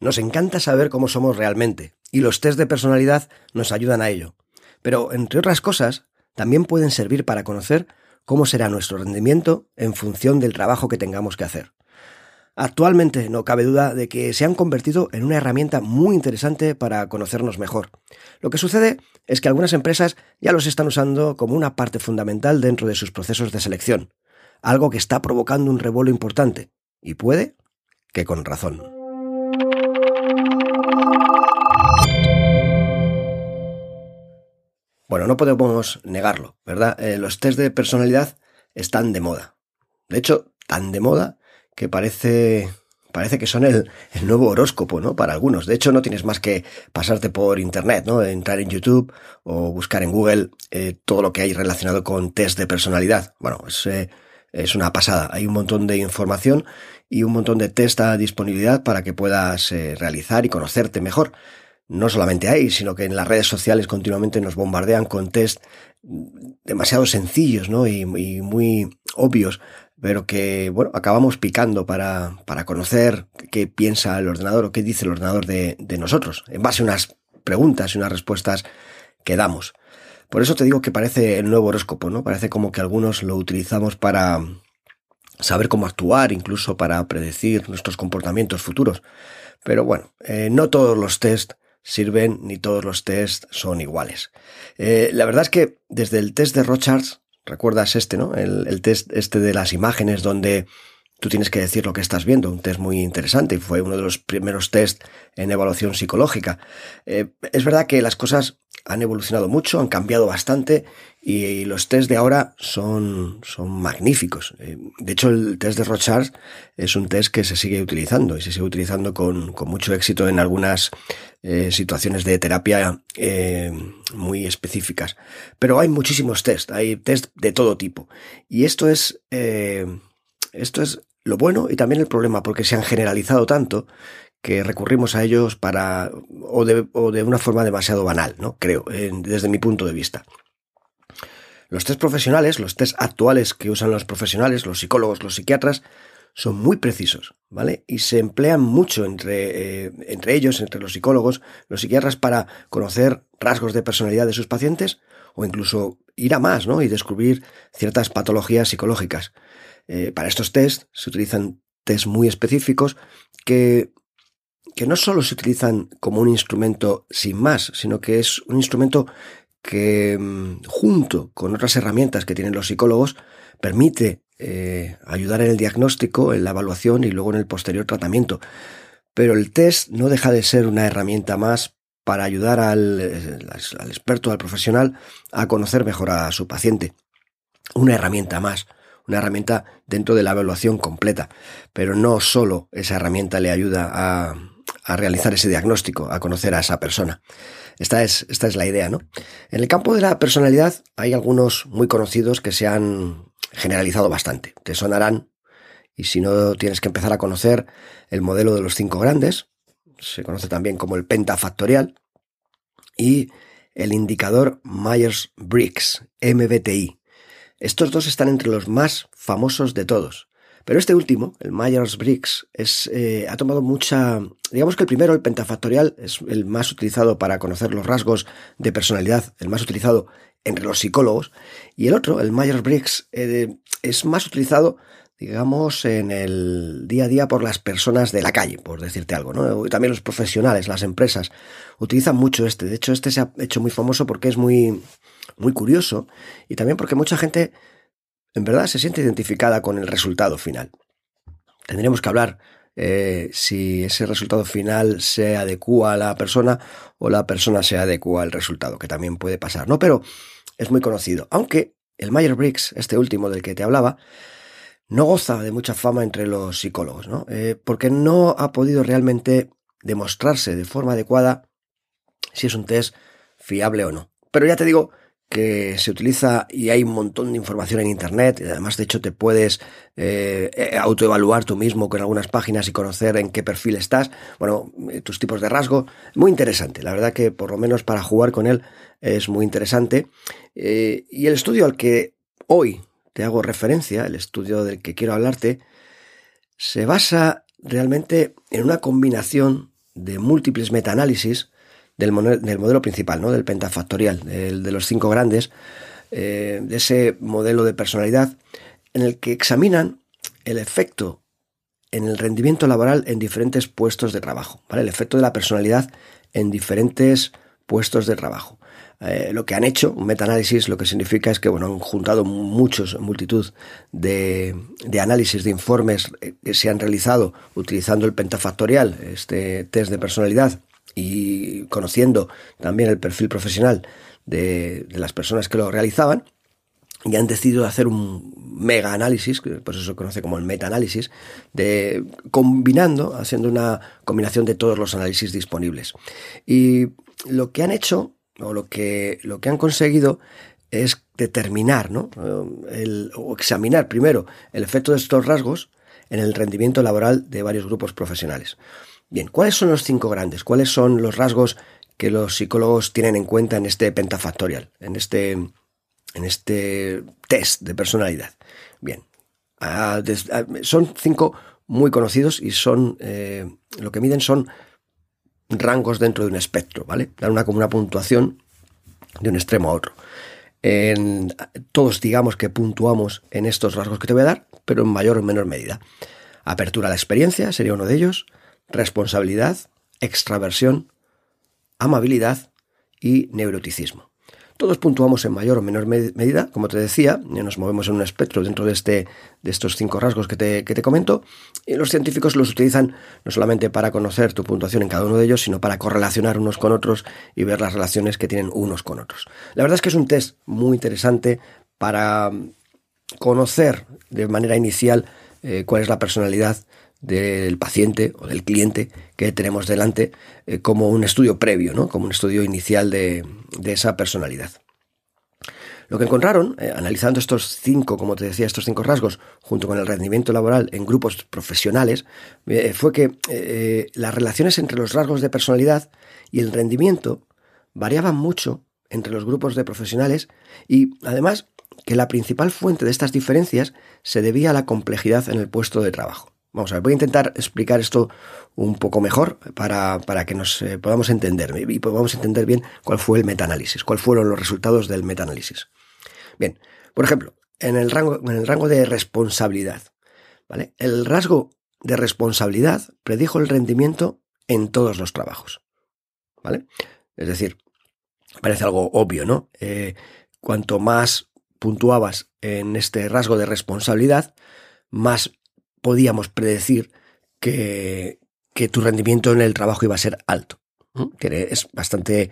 Nos encanta saber cómo somos realmente, y los test de personalidad nos ayudan a ello. Pero, entre otras cosas, también pueden servir para conocer cómo será nuestro rendimiento en función del trabajo que tengamos que hacer. Actualmente no cabe duda de que se han convertido en una herramienta muy interesante para conocernos mejor. Lo que sucede es que algunas empresas ya los están usando como una parte fundamental dentro de sus procesos de selección, algo que está provocando un revuelo importante, y puede que con razón. Bueno, no podemos negarlo, ¿verdad? Eh, los test de personalidad están de moda. De hecho, tan de moda que parece parece que son el, nuevo horóscopo, ¿no? Para algunos. De hecho, no tienes más que pasarte por internet, ¿no? Entrar en YouTube o buscar en Google eh, todo lo que hay relacionado con test de personalidad. Bueno, es, eh, es una pasada. Hay un montón de información y un montón de test a disponibilidad para que puedas realizar y conocerte mejor. No solamente ahí, sino que en las redes sociales continuamente nos bombardean con test demasiado sencillos, ¿no? Y, muy obvios pero que, bueno, acabamos picando para, para conocer qué piensa el ordenador o qué dice el ordenador de, de nosotros, en base a unas preguntas y unas respuestas que damos. Por eso te digo que parece el nuevo horóscopo, ¿no? Parece como que algunos lo utilizamos para saber cómo actuar, incluso para predecir nuestros comportamientos futuros. Pero bueno, eh, no todos los test sirven ni todos los test son iguales. Eh, la verdad es que desde el test de Rochards ¿Recuerdas este, no? El, test este de las imágenes donde tú tienes que decir lo que estás viendo, un test muy interesante y fue uno de los primeros test en evaluación psicológica. Eh, es verdad que las cosas han evolucionado mucho, han cambiado bastante y, los test de ahora son, son magníficos. Eh, de hecho, el test de Rochard es un test que se sigue utilizando y se sigue utilizando con, con mucho éxito en algunas eh, situaciones de terapia eh, muy específicas. Pero hay muchísimos test, hay test de todo tipo. Y esto es, esto es lo bueno y también el problema, porque se han generalizado tanto que recurrimos a ellos para o de, o de una forma demasiado banal, ¿no? Creo, desde mi punto de vista. Los test profesionales, los test actuales que usan los profesionales, los psicólogos, los psiquiatras, son muy precisos, ¿vale? Y se emplean mucho entre, eh, entre ellos, entre los psicólogos, los psiquiatras, para conocer rasgos de personalidad de sus pacientes o incluso ir a más, ¿no? Y descubrir ciertas patologías psicológicas. Eh, para estos test se utilizan test muy específicos que que no solo se utilizan como un instrumento sin más, sino que es un instrumento que mm, junto con otras herramientas que tienen los psicólogos permite eh, ayudar en el diagnóstico, en la evaluación y luego en el posterior tratamiento. Pero el test no deja de ser una herramienta más para ayudar al, eh, al experto, al profesional, a conocer mejor a su paciente. Una herramienta más una herramienta dentro de la evaluación completa. Pero no solo esa herramienta le ayuda a, a realizar ese diagnóstico, a conocer a esa persona. Esta es, esta es la idea, ¿no? En el campo de la personalidad hay algunos muy conocidos que se han generalizado bastante. Te sonarán, y si no tienes que empezar a conocer el modelo de los cinco grandes, se conoce también como el pentafactorial, y el indicador Myers-Briggs, MBTI. Estos dos están entre los más famosos de todos. Pero este último, el Myers-Briggs, eh, ha tomado mucha... Digamos que el primero, el pentafactorial, es el más utilizado para conocer los rasgos de personalidad, el más utilizado entre los psicólogos, y el otro, el Myers-Briggs, eh, es más utilizado digamos, en el día a día por las personas de la calle, por decirte algo, ¿no? También los profesionales, las empresas, utilizan mucho este. De hecho, este se ha hecho muy famoso porque es muy, muy curioso y también porque mucha gente en verdad se siente identificada con el resultado final. Tendremos que hablar eh, si ese resultado final se adecua a la persona o la persona se adecua al resultado, que también puede pasar, ¿no? Pero es muy conocido. Aunque el Myers-Briggs, este último del que te hablaba, no goza de mucha fama entre los psicólogos, ¿no? Eh, porque no ha podido realmente demostrarse de forma adecuada si es un test fiable o no. Pero ya te digo que se utiliza y hay un montón de información en Internet. Y además, de hecho, te puedes eh, eh, autoevaluar tú mismo con algunas páginas y conocer en qué perfil estás. Bueno, eh, tus tipos de rasgo. Muy interesante. La verdad que por lo menos para jugar con él es muy interesante. y el estudio al que hoy te hago referencia, el estudio del que quiero hablarte, se basa realmente en una combinación de múltiples metaanálisis del, del modelo principal, ¿no? del pentafactorial, de los cinco grandes, eh, de ese modelo de personalidad, en el que examinan el efecto en el rendimiento laboral en diferentes puestos de trabajo, ¿vale? El efecto de la personalidad en diferentes puestos de trabajo. Eh, lo que han hecho, un metaanálisis, lo que significa es que bueno, han juntado muchos, multitud de, de, análisis, de informes eh, que se han realizado utilizando el pentafactorial, este test de personalidad, y conociendo también el perfil profesional de, las personas que lo realizaban, y han decidido hacer un mega análisis, que por eso se conoce como el metaanálisis, de combinando, haciendo una combinación de todos los análisis disponibles. Y lo que han hecho, o lo que, lo que han conseguido, es determinar, ¿no? El, o examinar primero el efecto de estos rasgos en el rendimiento laboral de varios grupos profesionales. Bien, ¿cuáles son los cinco grandes? ¿Cuáles son los rasgos que los psicólogos tienen en cuenta en este pentafactorial, en este en este test de personalidad. Bien, son cinco muy conocidos y son eh, lo que miden son rangos dentro de un espectro, ¿vale? Dan una como una puntuación de un extremo a otro. En, todos digamos que puntuamos en estos rasgos que te voy a dar, pero en mayor o menor medida. Apertura a la experiencia sería uno de ellos, responsabilidad, extraversión, amabilidad y neuroticismo. Todos puntuamos en mayor o menor medida, como te decía, nos movemos en un espectro dentro de, este, de estos cinco rasgos que te, que te comento, y los científicos los utilizan no solamente para conocer tu puntuación en cada uno de ellos, sino para correlacionar unos con otros y ver las relaciones que tienen unos con otros. La verdad es que es un test muy interesante para conocer de manera inicial eh, cuál es la personalidad del paciente o del cliente que tenemos delante eh, como un estudio previo, ¿no? como un estudio inicial de, esa personalidad. Lo que encontraron, eh, analizando estos cinco, como te decía, estos cinco rasgos, junto con el rendimiento laboral en grupos profesionales, eh, fue que las relaciones entre los rasgos de personalidad y el rendimiento variaban mucho entre los grupos de profesionales y, además, que la principal fuente de estas diferencias se debía a la complejidad en el puesto de trabajo. Vamos a ver, voy a intentar explicar esto un poco mejor para, que nos eh, podamos entender y podamos entender bien cuál fue el metaanálisis, cuáles fueron los resultados del metaanálisis. Bien, por ejemplo, en el rango, en el rango de responsabilidad, ¿vale? El rasgo de responsabilidad predijo el rendimiento en todos los trabajos, ¿vale? Es decir, parece algo obvio, ¿no? Eh, cuanto más puntuabas en este rasgo de responsabilidad, más podíamos predecir que, tu rendimiento en el trabajo iba a ser alto. Que es bastante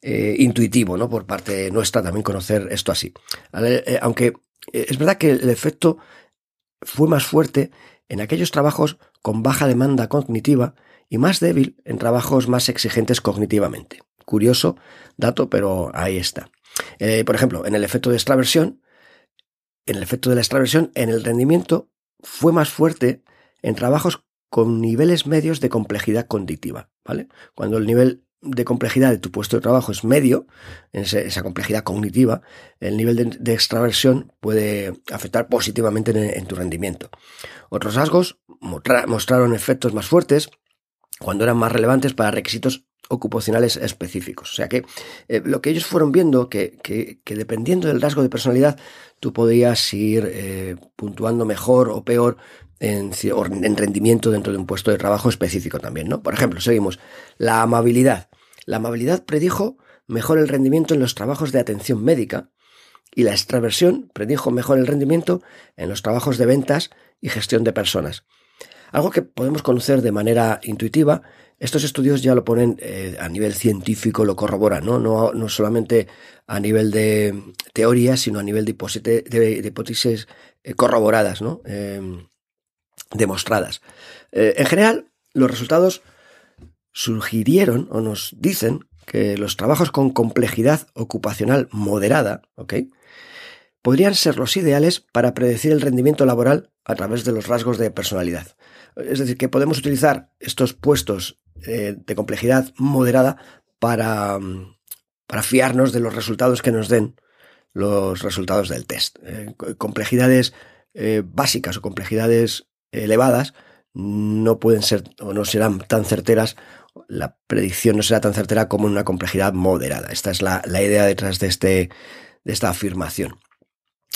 eh, intuitivo, ¿no? Por parte nuestra también conocer esto así. Eh, aunque eh, es verdad que el efecto fue más fuerte en aquellos trabajos con baja demanda cognitiva y más débil en trabajos más exigentes cognitivamente. Curioso dato, pero ahí está. por ejemplo, en el efecto de extraversión, en el efecto de la extraversión, en el rendimiento fue más fuerte en trabajos con niveles medios de complejidad cognitiva, ¿vale? Cuando el nivel de complejidad de tu puesto de trabajo es medio, esa complejidad cognitiva, el nivel de, extraversión puede afectar positivamente en, tu rendimiento. Otros rasgos mostraron efectos más fuertes cuando eran más relevantes para requisitos ocupacionales específicos. O sea que eh, lo que ellos fueron viendo, que, que, dependiendo del rasgo de personalidad, tú podías ir eh, puntuando mejor o peor en, en, rendimiento dentro de un puesto de trabajo específico también, ¿no? Por ejemplo, seguimos. La amabilidad. La amabilidad predijo mejor el rendimiento en los trabajos de atención médica y la extraversión predijo mejor el rendimiento en los trabajos de ventas y gestión de personas. Algo que podemos conocer de manera intuitiva estos estudios ya lo ponen eh, a nivel científico, lo corroboran, ¿no? ¿no? No solamente a nivel de teoría, sino a nivel de, hipótesis, eh, corroboradas, ¿no? Em, demostradas. Eh, en general, los resultados sugirieron o nos dicen que los trabajos con complejidad ocupacional moderada, ¿ok? Podrían ser los ideales para predecir el rendimiento laboral a través de los rasgos de personalidad. Es decir, que podemos utilizar estos puestos eh, de complejidad moderada para, mm, para fiarnos de los resultados que nos den los resultados del test. Eh, complejidades eh, básicas o complejidades elevadas no pueden ser o no serán tan certeras la predicción no será tan certera como en una complejidad moderada. Esta es la, la idea detrás de, este, de esta afirmación.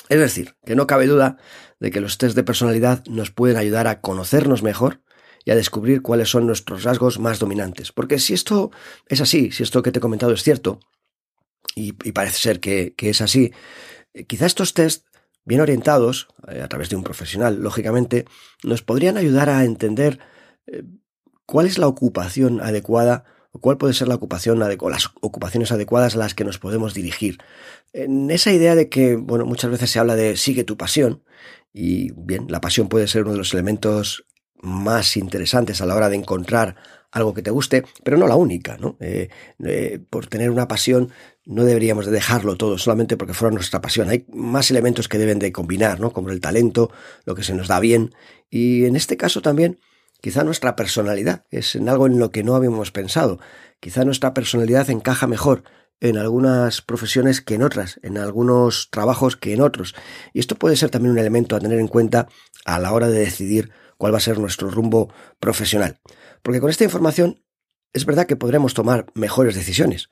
Es decir, que no cabe duda de que los test de personalidad nos pueden ayudar a conocernos mejor y a descubrir cuáles son nuestros rasgos más dominantes. Porque si esto es así, si esto que te he comentado es cierto, y, parece ser que, es así, eh, quizá estos test bien orientados, eh, a través de un profesional, lógicamente, nos podrían ayudar a entender eh, cuál es la ocupación adecuada cuál puede ser la ocupación o las ocupaciones adecuadas a las que nos podemos dirigir. En esa idea de que, bueno, muchas veces se habla de sigue tu pasión, y bien, la pasión puede ser uno de los elementos más interesantes a la hora de encontrar algo que te guste, pero no la única, ¿no? Eh, eh, por tener una pasión no deberíamos de dejarlo todo solamente porque fuera nuestra pasión. Hay más elementos que deben de combinar, ¿no? Como el talento, lo que se nos da bien y en este caso también quizá nuestra personalidad es en algo en lo que no habíamos pensado. Quizá nuestra personalidad encaja mejor en algunas profesiones que en otras, en algunos trabajos que en otros. Y esto puede ser también un elemento a tener en cuenta a la hora de decidir cuál va a ser nuestro rumbo profesional. Porque con esta información es verdad que podremos tomar mejores decisiones,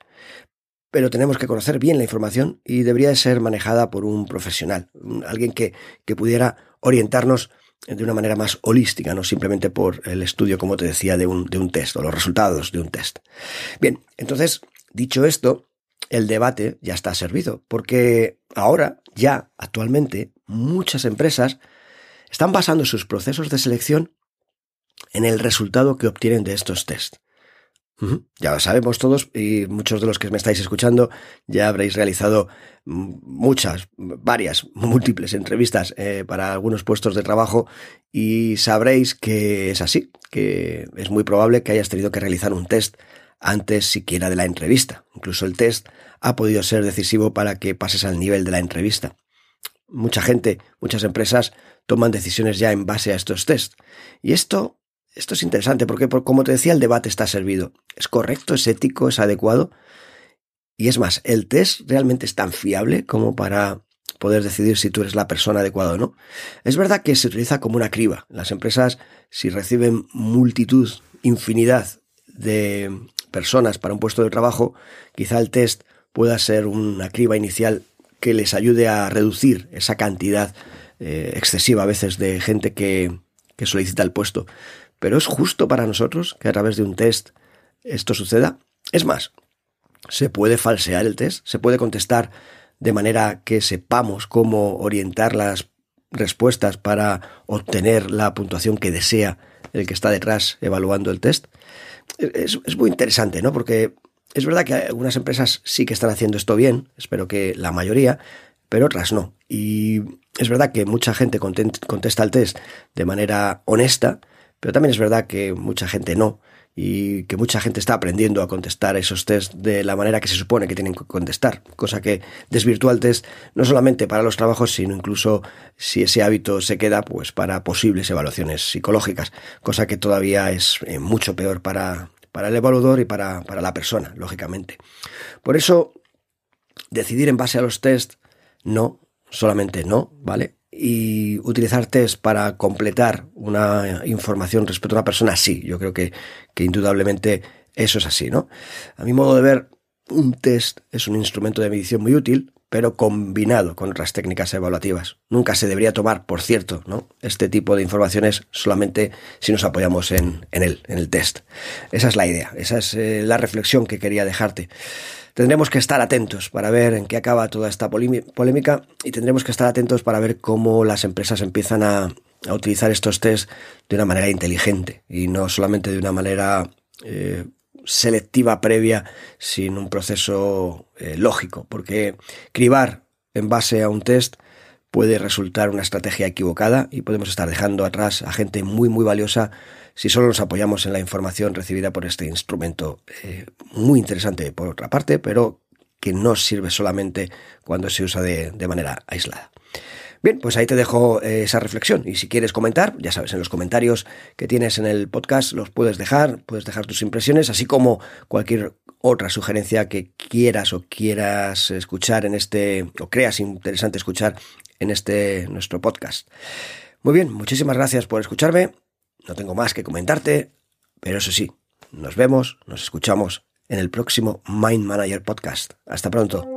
pero tenemos que conocer bien la información y debería ser manejada por un profesional, alguien que, que pudiera orientarnos de una manera más holística, no simplemente por el estudio, como te decía, de un, de un test o los resultados de un test. Bien, entonces, dicho esto, el debate ya está servido, porque ahora, ya, actualmente, muchas empresas están basando sus procesos de selección en el resultado que obtienen de estos tests. Ya lo sabemos todos y muchos de los que me estáis escuchando ya habréis realizado muchas, varias, múltiples entrevistas eh, para algunos puestos de trabajo y sabréis que es así, que es muy probable que hayas tenido que realizar un test antes siquiera de la entrevista. Incluso el test ha podido ser decisivo para que pases al nivel de la entrevista. Mucha gente, muchas empresas toman decisiones ya en base a estos tests. Y esto, esto es interesante porque, como te decía, el debate está servido. ¿Es correcto? ¿Es ético? ¿Es adecuado? Y es más, ¿el test realmente es tan fiable como para poder decidir si tú eres la persona adecuada o no? Es verdad que se utiliza como una criba. Las empresas, si reciben multitud, infinidad de personas para un puesto de trabajo, quizá el test pueda ser una criba inicial que les ayude a reducir esa cantidad eh, excesiva a veces de gente que, que solicita el puesto. Pero es justo para nosotros que a través de un test esto suceda. Es más, se puede falsear el test, se puede contestar de manera que sepamos cómo orientar las respuestas para obtener la puntuación que desea el que está detrás evaluando el test. Es, muy interesante, ¿no? Porque es verdad que algunas empresas sí que están haciendo esto bien, espero que la mayoría, pero otras no. Y es verdad que mucha gente contesta el test de manera honesta, pero también es verdad que mucha gente no y que mucha gente está aprendiendo a contestar esos test de la manera que se supone que tienen que contestar, cosa que desvirtúa el test no solamente para los trabajos, sino incluso si ese hábito se queda, pues para posibles evaluaciones psicológicas, cosa que todavía es eh, mucho peor para, para el evaluador y para, para la persona, lógicamente. Por eso, decidir en base a los test, no, solamente no, ¿vale? Y utilizar test para completar una información respecto a una persona, sí, yo creo que, que indudablemente eso es así, ¿no? A mi modo de ver, un test es un instrumento de medición muy útil, pero combinado con otras técnicas evaluativas. Nunca se debería tomar, por cierto, ¿no? este tipo de informaciones solamente si nos apoyamos en, en él, en el test. Esa es la idea, esa es eh, la reflexión que quería dejarte. Tendremos que estar atentos para ver en qué acaba toda esta polémica y tendremos que estar atentos para ver cómo las empresas empiezan a, a utilizar estos test de una manera inteligente y no solamente de una manera eh, selectiva previa sin un proceso eh, lógico, porque cribar en base a un test puede resultar una estrategia equivocada y podemos estar dejando atrás a gente muy muy valiosa si solo nos apoyamos en la información recibida por este instrumento eh, muy interesante por otra parte, pero que no sirve solamente cuando se usa de, de manera aislada. Bien, pues ahí te dejo eh, esa reflexión y si quieres comentar, ya sabes, en los comentarios que tienes en el podcast los puedes dejar, puedes dejar tus impresiones, así como cualquier otra sugerencia que quieras o quieras escuchar en este, o creas interesante escuchar en este nuestro podcast. Muy bien, muchísimas gracias por escucharme. No tengo más que comentarte, pero eso sí, Nos vemos, nos escuchamos en el próximo Mind Manager Podcast. Hasta pronto.